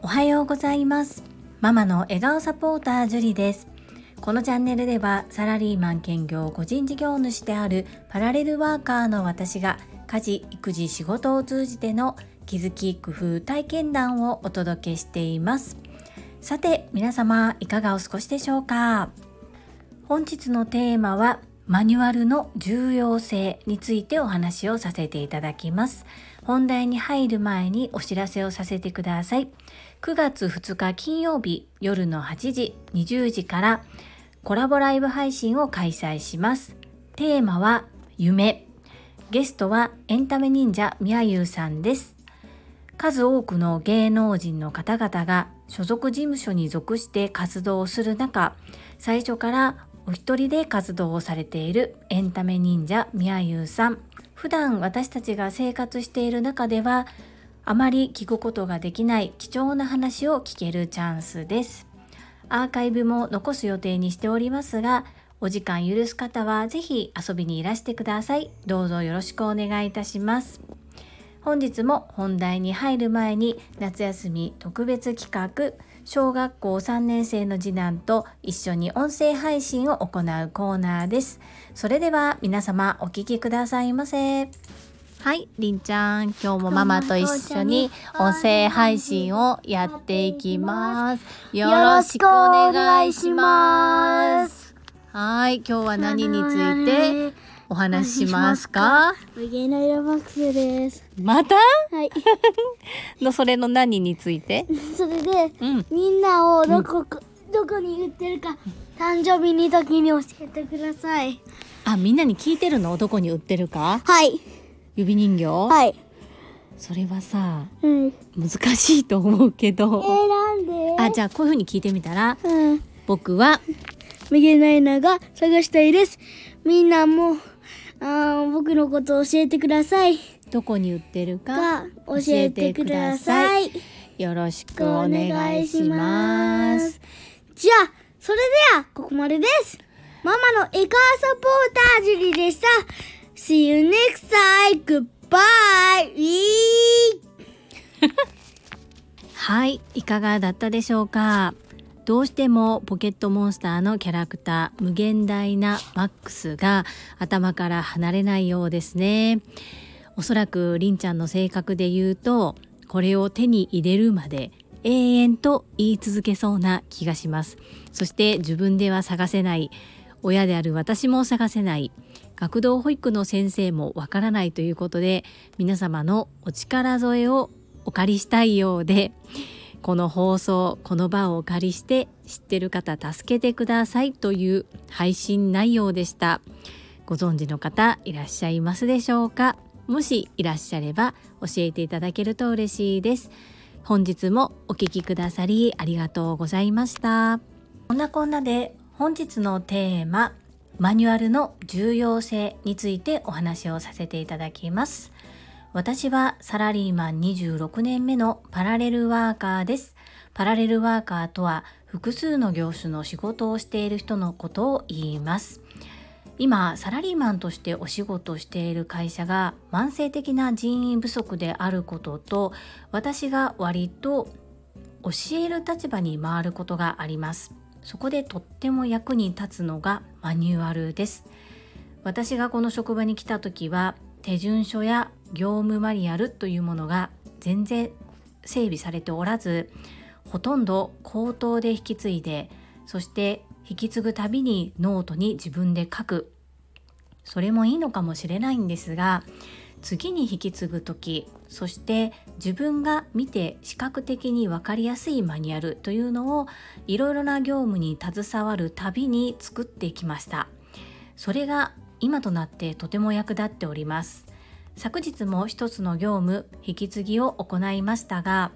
おはようございます。ママの笑顔サポータージュリです。このチャンネルではサラリーマン兼業個人事業主であるパラレルワーカーの私が家事育児仕事を通じての気づき工夫体験談をお届けしています。さて皆様いかがお過ごしでしょうか？本日のテーマはマニュアルの重要性についてお話をさせていただきます。本題に入る前にお知らせをさせてください。9月2日金曜日夜の8時20時からコラボライブ配信を開催します。テーマは夢。ゲストはエンタメ忍者みやゆうさんです。数多くの芸能人の方々が所属事務所に属して活動する中最初からお一人で活動をされているエンタメ忍者みやゆうさん。普段私たちが生活している中ではあまり聞くことができない貴重な話を聞けるチャンスです。アーカイブも残す予定にしておりますがお時間許す方はぜひ遊びにいらしてください。どうぞよろしくお願いいたします。本日も本題に入る前に夏休み特別企画小学校3年生の次男と一緒に音声配信を行うコーナーです。それでは皆様お聴きくださいませ。はい、りんちゃん、今日もママと一緒に音声配信をやっていきます。よろしくお願いします。はい、今日は何について？お話ししますか？無限の色ボックスです。また？はい。のそれの何について？それで、うん。みんなをどこか、どこに売ってるか、誕生日に時に教えてください。あ、みんなに聞いてるの？どこに売ってるか？はい。指人形、はい。それはさ、うん。え難しいと思うけど。ー、なんであ、じゃあこういう風に聞いてみたら、うん。僕は、無限の色が探したいです。みんなも、あー僕のことを教えてください。どこに売ってるかが、教えてください。よろしくお願いします。じゃあ、それでは、ここまでです。ママのエカーサポータージュリでした。See you next time. Goodbye. はい、いかがだったでしょうか？どうしてもポケットモンスターのキャラクター無限大なマックスが頭から離れないようですね。おそらくりんちゃんの性格で言うとこれを手に入れるまで永遠と言い続けそうな気がします。そして自分では探せない。親である私も探せない。学童保育の先生もわからないということで皆様のお力添えをお借りしたいようで。この放送この場をお借りして知ってる方助けてくださいという配信内容でした。ご存知の方いらっしゃいますでしょうか？もしいらっしゃれば教えていただけると嬉しいです。本日もお聞きくださりありがとうございました。こんなこんなで本日のテーママニュアルの重要性についてお話をさせていただきます。私はサラリーマン26年目のパラレルワーカーです。パラレルワーカーとは複数の業種の仕事をしている人のことを言います。今、サラリーマンとしてお仕事している会社が慢性的な人員不足であることと、私が割と教える立場に回ることがあります。そこでとっても役に立つのがマニュアルです。私がこの職場に来た時は手順書や業務マニュアルというものが全然整備されておらずほとんど口頭で引き継いでそして引き継ぐたびにノートに自分で書くそれもいいのかもしれないんです。が次に引き継ぐ時そして自分が見て視覚的に分かりやすいマニュアルというのをいろいろな業務に携わるたびに作ってきました。それが今となってとても役立っております。昨日も一つの業務引き継ぎを行いましたが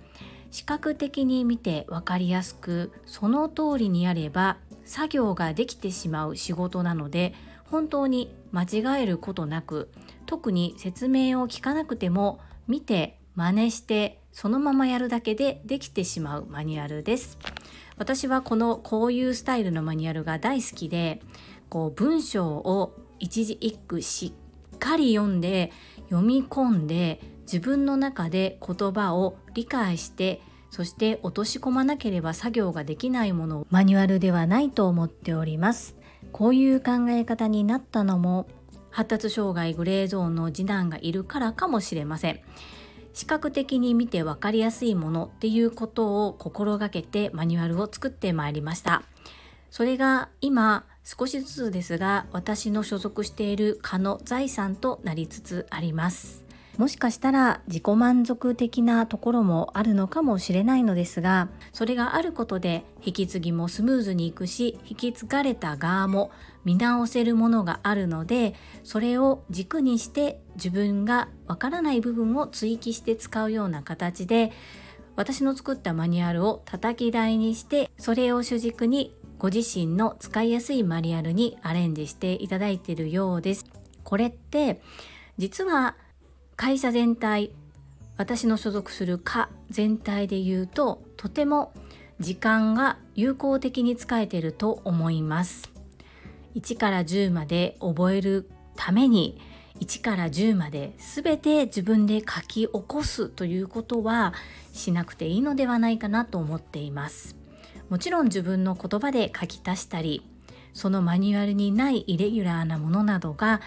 視覚的に見て分かりやすくその通りにやれば作業ができてしまう仕事なので本当に間違えることなく特に説明を聞かなくても見て真似してそのままやるだけでできてしまうマニュアルです。私はこのこういうスタイルのマニュアルが大好きでこう文章を一字一句しっかり読んで読み込んで自分の中で言葉を理解してそして落とし込まなければ作業ができないものをマニュアルではないと思っております。こういう考え方になったのも発達障害グレーゾーンの次男がいるからかもしれません。視覚的に見て分かりやすいものっていうことを心がけてマニュアルを作ってまいりました。それが今少しずつですが私の所属している蚊の財産となりつつあります。もしかしたら自己満足的なところもあるのかもしれないのですがそれがあることで引き継ぎもスムーズにいくし引き継がれた側も見直せるものがあるのでそれを軸にして自分がわからない部分を追記して使うような形で私の作ったマニュアルを叩き台にしてそれを主軸にご自身の使いやすいマニュアルにアレンジしていただいているようです。これって実は会社全体私の所属する課全体で言うととても時間が有効的に使えていると思います1から10まで覚えるために1から10まで全て自分で書き起こすということはしなくていいのではないかなと思っていますもちろん自分の言葉で書き足したりそのマニュアルにないイレギュラーなものなどが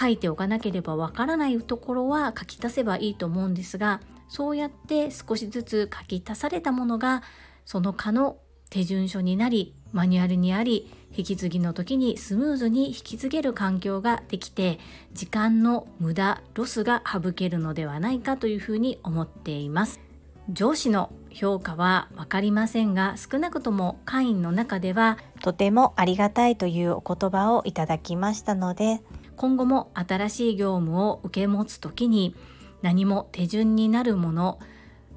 書いておかなければわからないところは書き足せばいいと思うんですがそうやって少しずつ書き足されたものがその科の手順書になりマニュアルにあり引き継ぎの時にスムーズに引き継げる環境ができて時間の無駄ロスが省けるのではないかというふうに思っています。上司の評価は分かりませんが少なくとも会員の中ではとてもありがたいというお言葉をいただきましたので今後も新しい業務を受け持つ時に何も手順になるもの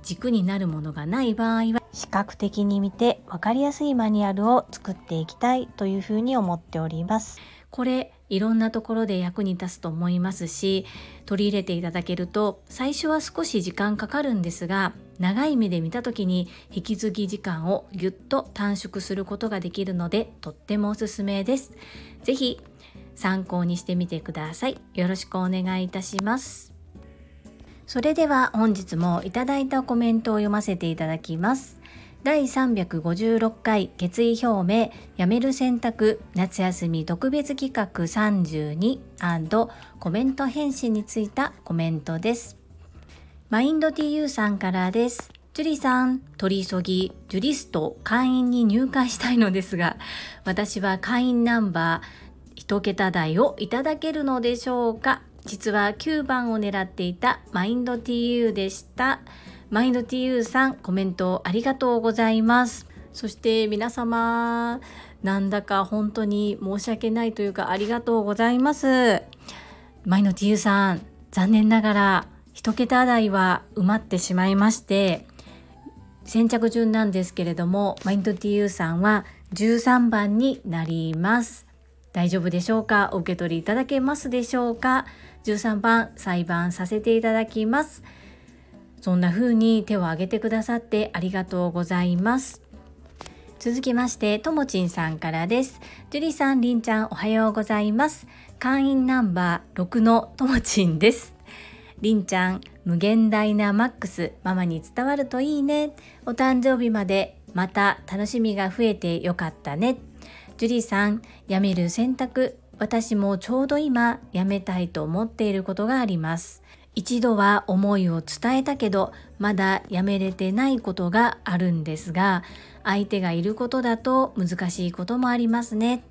軸になるものがない場合は視覚的に見て分かりやすいマニュアルを作っていきたいというふうに思っております。これいろんなところで役に立つと思いますし取り入れていただけると最初は少し時間かかるんですが長い目で見た時に引き継ぎ時間をぎゅっと短縮することができるのでとってもおすすめです。是非参考にしてみてください。よろしくお願いいたします。それでは本日もいただいたコメントを読ませていただきます。第356回決意表明やめる選択夏休み特別企画32コメント返信についたコメントです。マインド TU さんからです。ジュリさん、取り急ぎ、ジュリスト会員に入会したいのですが、私は会員ナンバー1桁台をいただけるのでしょうか？実は9番を狙っていたマインド TU でしたマインド TU さんコメントありがとうございます。そして皆様なんだか本当に申し訳ないというかありがとうございます。マインド TU さん残念ながら1桁台は埋まってしまいまして先着順なんですけれどもマインド TU さんは13番になります。大丈夫でしょうか？お受け取りいただけますでしょうか？13番裁判させていただきます。そんな風に手を挙げてくださってありがとうございます。続きましてともちんさんからです。ジュリさんりんちゃんおはようございます。会員ナンバー6のともちんです。りんちゃん無限大なマックスママに伝わるといいね。お誕生日までまた楽しみが増えてよかったね。ジュリーさん、辞める選択、私もちょうど今辞めたいと思っていることがあります。一度は思いを伝えたけど、まだ辞めれてないことがあるんですが、相手がいることだと難しいこともありますね。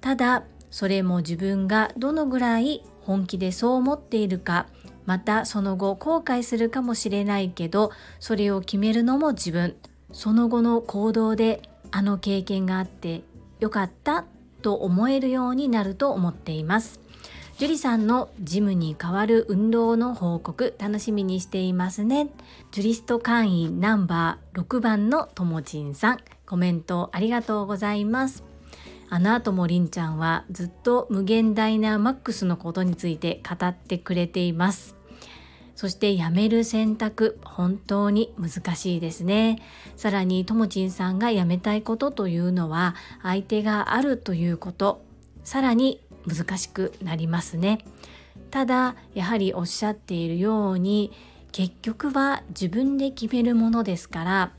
ただ、それも自分がどのぐらい本気でそう思っているか、またその後後悔するかもしれないけど、それを決めるのも自分。その後の行動であの経験があって良かったと思えるようになると思っています樹里さんのジムに代わる運動の報告楽しみにしていますね。ジュリスト会員ナンバー6番のともちんさんコメントありがとうございます。あの後もりんちゃんはずっと無限大なマックスのことについて語ってくれています。そして辞める選択本当に難しいですね。さらにともちんさんが辞めたいことというのは相手があるということ。さらに難しくなりますね。ただやはりおっしゃっているように結局は自分で決めるものですから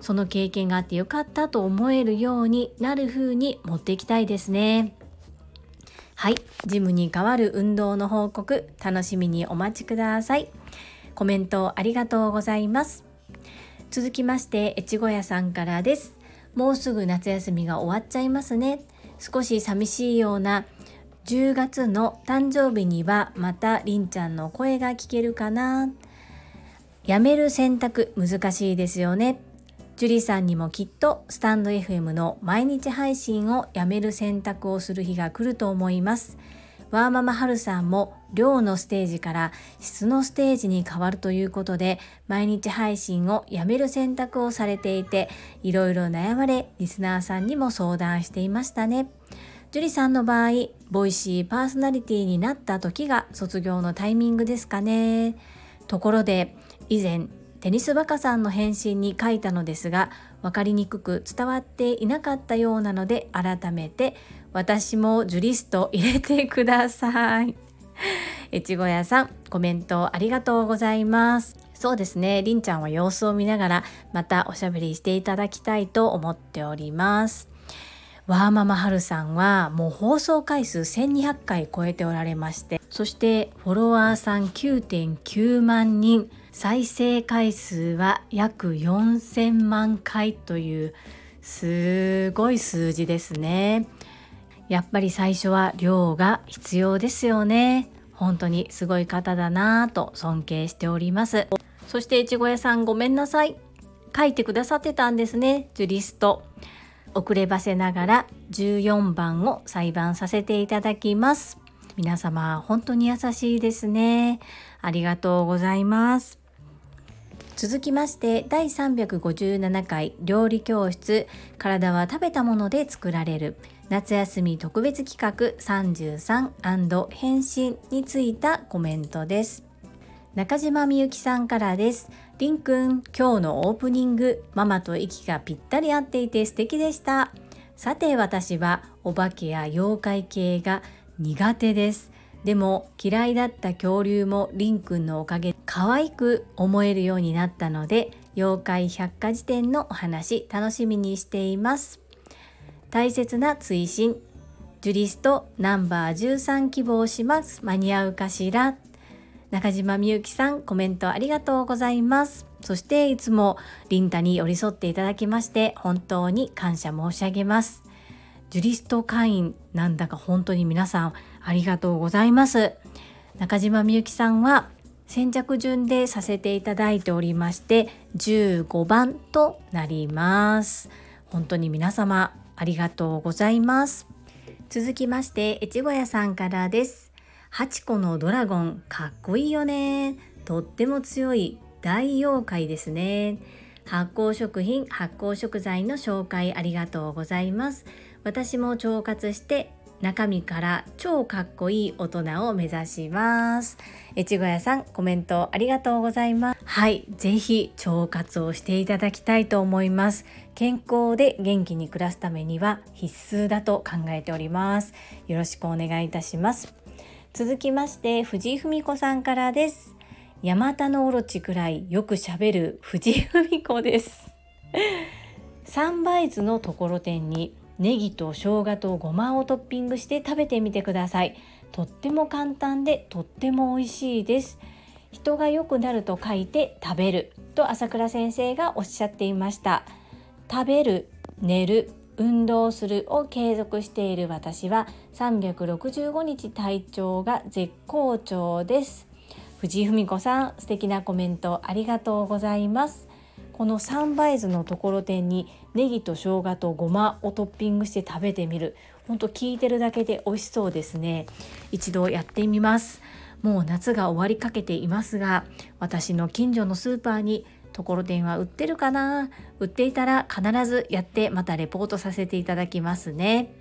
その経験があってよかったと思えるようになる風に持っていきたいですね。はい。ジムに代わる運動の報告楽しみにお待ちください。コメントありがとうございます。続きまして越後屋さんからです。もうすぐ夏休みが終わっちゃいますね。少し寂しいような10月の誕生日にはまたりんちゃんの声が聞けるかな。やめる選択難しいですよね。ジュリさんにもきっとスタンド FM の毎日配信をやめる選択をする日が来ると思います。ワーママハルさんも量のステージから質のステージに変わるということで毎日配信をやめる選択をされていていろいろ悩まれリスナーさんにも相談していましたね。樹里さんの場合ボイシーパーソナリティになった時が卒業のタイミングですかねところで以前テニスバカさんの返信に書いたのですが分かりにくく伝わっていなかったようなので改めて私もジュリスト入れてください。越後屋さんコメントありがとうございます。そうですね、りんちゃんは様子を見ながらまたおしゃべりしていただきたいと思っております。ワーママハルさんはもう放送回数1200回超えておられましてそしてフォロワーさん9.9万人再生回数は約4000万回というすごい数字ですね。やっぱり最初は量が必要ですよね。本当にすごい方だなぁと尊敬しております。そしていちご屋さんごめんなさい。書いてくださってたんですね。ジュリスト。遅ればせながら14番を裁判させていただきます。皆様本当に優しいですね。ありがとうございます。続きまして第357回料理教室。体は食べたもので作られる。夏休み特別企画33返信についたコメントです。中島みゆきさんからです。りんくん今日のオープニングママと息がぴったり合っていて素敵でした。さて私はお化けや妖怪系が苦手です。でも嫌いだった恐竜もりんくんのおかげ可愛く思えるようになったので妖怪百科事典のお話楽しみにしています。大切な追伸ジュリストナンバー13希望します。間に合うかしら？中島みゆきさんコメントありがとうございます。そしていつもリンタに寄り添っていただきまして本当に感謝申し上げます。ジュリスト会員なんだか本当に皆さんありがとうございます。中島みゆきさんは先着順でさせていただいておりまして15番となります。本当に皆様ありがとうございます。続きまして越後屋さんからです。8個のドラゴンかっこいいよね。とっても強い大妖怪ですね。発酵食品発酵食材の紹介ありがとうございます。私も腸活して中身から超かっこいい大人を目指します。越後屋さんコメントありがとうございます。はいぜひ腸活をしていただきたいと思います。健康で元気に暮らすためには必須だと考えております。よろしくお願いいたします。続きまして藤井文子さんからです。ヤマタノオロチくらいよくしゃべる藤井文子です。サンバイズのところてんにネギと生姜とごまをトッピングして食べてみてください。とっても簡単でとっても美味しいです。人が良くなると書いて食べると朝倉先生がおっしゃっていました。食べる寝る運動するを継続している私は365日体調が絶好調です。藤井文子さん素敵なコメントありがとうございます。このサンバイズのところてんにネギと生姜とごまをトッピングして食べてみる。ほんと聞いてるだけで美味しそうですね。一度やってみます。もう夏が終わりかけていますが私の近所のスーパーにところてんは売ってるかな？売っていたら必ずやってまたレポートさせていただきますね。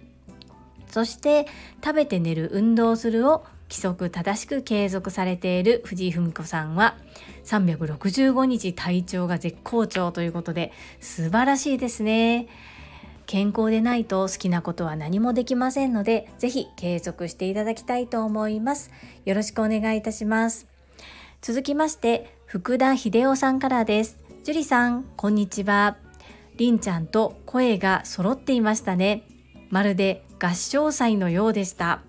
そして食べて寝る運動するを規則正しく継続されている藤井文子さんは365日体調が絶好調ということで素晴らしいですね。健康でないと好きなことは何もできませんのでぜひ継続していただきたいと思います。よろしくお願いいたします。続きまして福田秀夫さんからです。樹里さんこんにちは。りんちゃんと声が揃っていましたね。まるで合唱祭のようでした。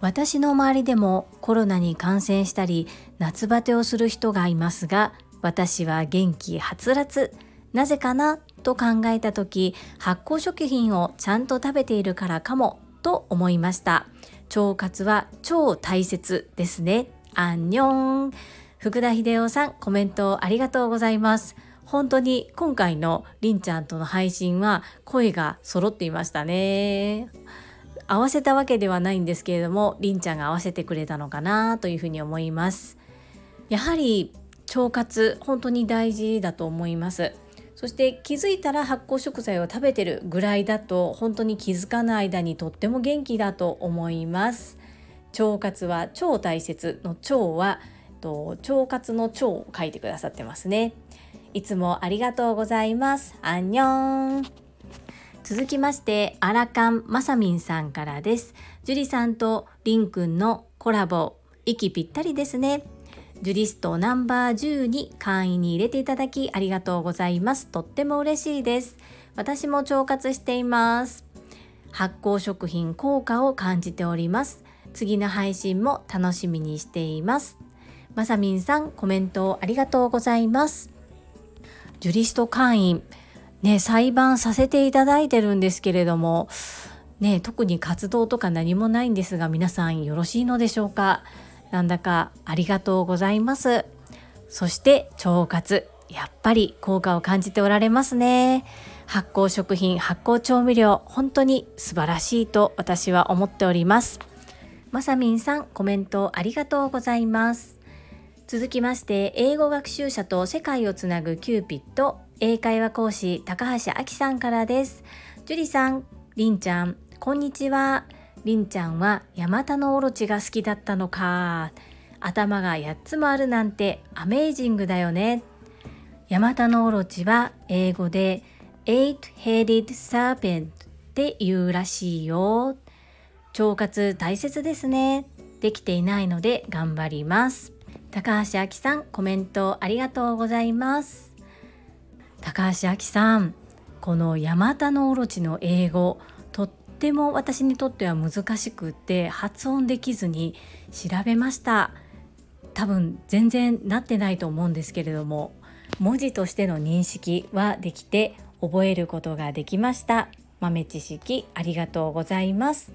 私の周りでもコロナに感染したり夏バテをする人がいますが私は元気はつらつなぜかなと考えた時発酵食品をちゃんと食べているからかもと思いました。腸活は超大切ですね。アンニョン。福田秀夫さんコメントありがとうございます。本当に今回のりんちゃんとの配信は声が揃っていましたね。合わせたわけではないんですけれどもりんちゃんが合わせてくれたのかなというふうに思います。やはり腸活本当に大事だと思います。そして気づいたら発酵食材を食べてるぐらいだと本当に気づかない間にとっても元気だと思います。腸活は超大切の腸はと腸活の腸を書いてくださってますねいつもありがとうございますアンニョン続きましてアラカンマサミンさんからですジュリさんとリンくんのコラボ息ぴったりですねジュリストナンバー10に会員に入れていただきありがとうございます。とっても嬉しいです。私も腸活しています。発酵食品効果を感じております。次の配信も楽しみにしています。まさみんさんコメントありがとうございます。ジュリスト会員ね裁判させていただいてるんですけれどもね特に活動とか何もないんですが皆さんよろしいのでしょうか？なんだかありがとうございます。そして腸活、やっぱり効果を感じておられますね。発酵食品、発酵調味料、本当に素晴らしいと私は思っております。まさみんさん、コメントありがとうございます。続きまして、英語学習者と世界をつなぐキューピット、英会話講師高橋明さんからです。樹里さん、りんちゃん、こんにちは。りんちゃんはヤマタノオロチが好きだったのか。頭が8つもあるなんてアメージングだよね。ヤマタノオロチは英語で Eight-Headed Serpent って言うらしいよ。腸活大切ですね。できていないので頑張ります。高橋明さん、コメントありがとうございます。高橋明さん、このヤマタノオロチの英語と、っても私にとっては難しくって発音できずに調べました。多分全然なってないと思うんですけれども文字としての認識はできて覚えることができました。豆知識ありがとうございます。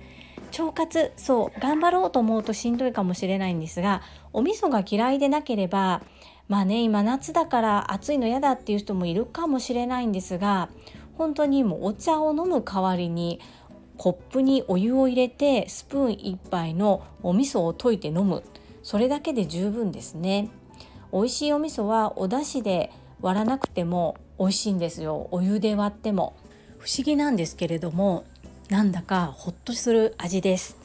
腸活そう頑張ろうと思うとしんどいかもしれないんですがお味噌が嫌いでなければまあね今夏だから暑いの嫌だっていう人もいるかもしれないんですが本当にもうお茶を飲む代わりにコップにお湯を入れてスプーン1杯のお味噌を溶いて飲む。それだけで十分ですね。美味しいお味噌はお出汁で割らなくても美味しいんですよ。お湯で割っても。不思議なんですけれどもなんだかほっとする味です。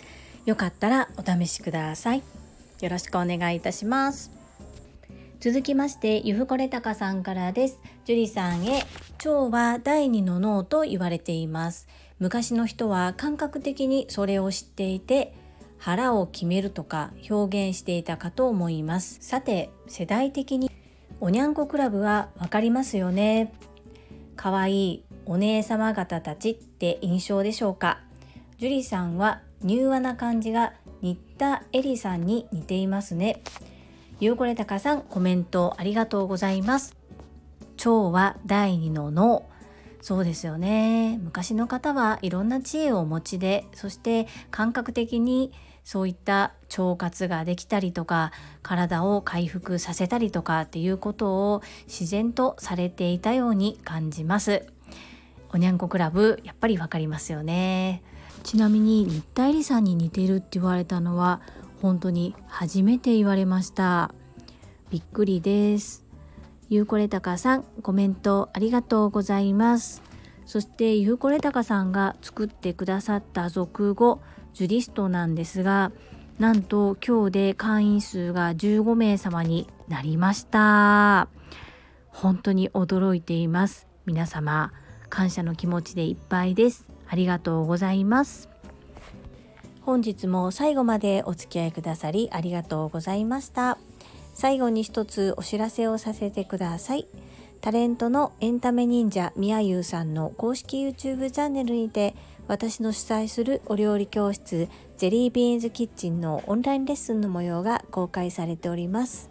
よかったらお試しください。よろしくお願いいたします。続きましてゆふこれたかさんからです。樹里さんへ腸は第二の脳と言われています。昔の人は感覚的にそれを知っていて腹を決めるとか表現していたかと思います。さて世代的におにゃんこクラブはわかりますよね。かわいいお姉様方たちって印象でしょうか？樹里さんは柔和な感じが新田エリさんに似ていますね。ゆうこれたかさんコメントありがとうございます。腸は第二の脳。そうですよね。昔の方はいろんな知恵をお持ちでそして感覚的にそういった腸活ができたりとか体を回復させたりとかっていうことを自然とされていたように感じます。おにゃんこクラブやっぱりわかりますよね。ちなみに日体里さんに似てるって言われたのは本当に初めて言われました。びっくりです。ゆうこれたかさんコメントありがとうございます。そしてゆうこれたかさんが作ってくださった俗語ジュリストなんですがなんと今日で会員数が15名様になりました。本当に驚いています。皆様感謝の気持ちでいっぱいです。ありがとうございます。本日も最後までお付き合いくださりありがとうございました。最後に一つお知らせをさせてください。タレントのエンタメ忍者みやゆうさんの公式 YouTube チャンネルにて私の主催するお料理教室ジェリービーンズキッチンのオンラインレッスンの模様が公開されております。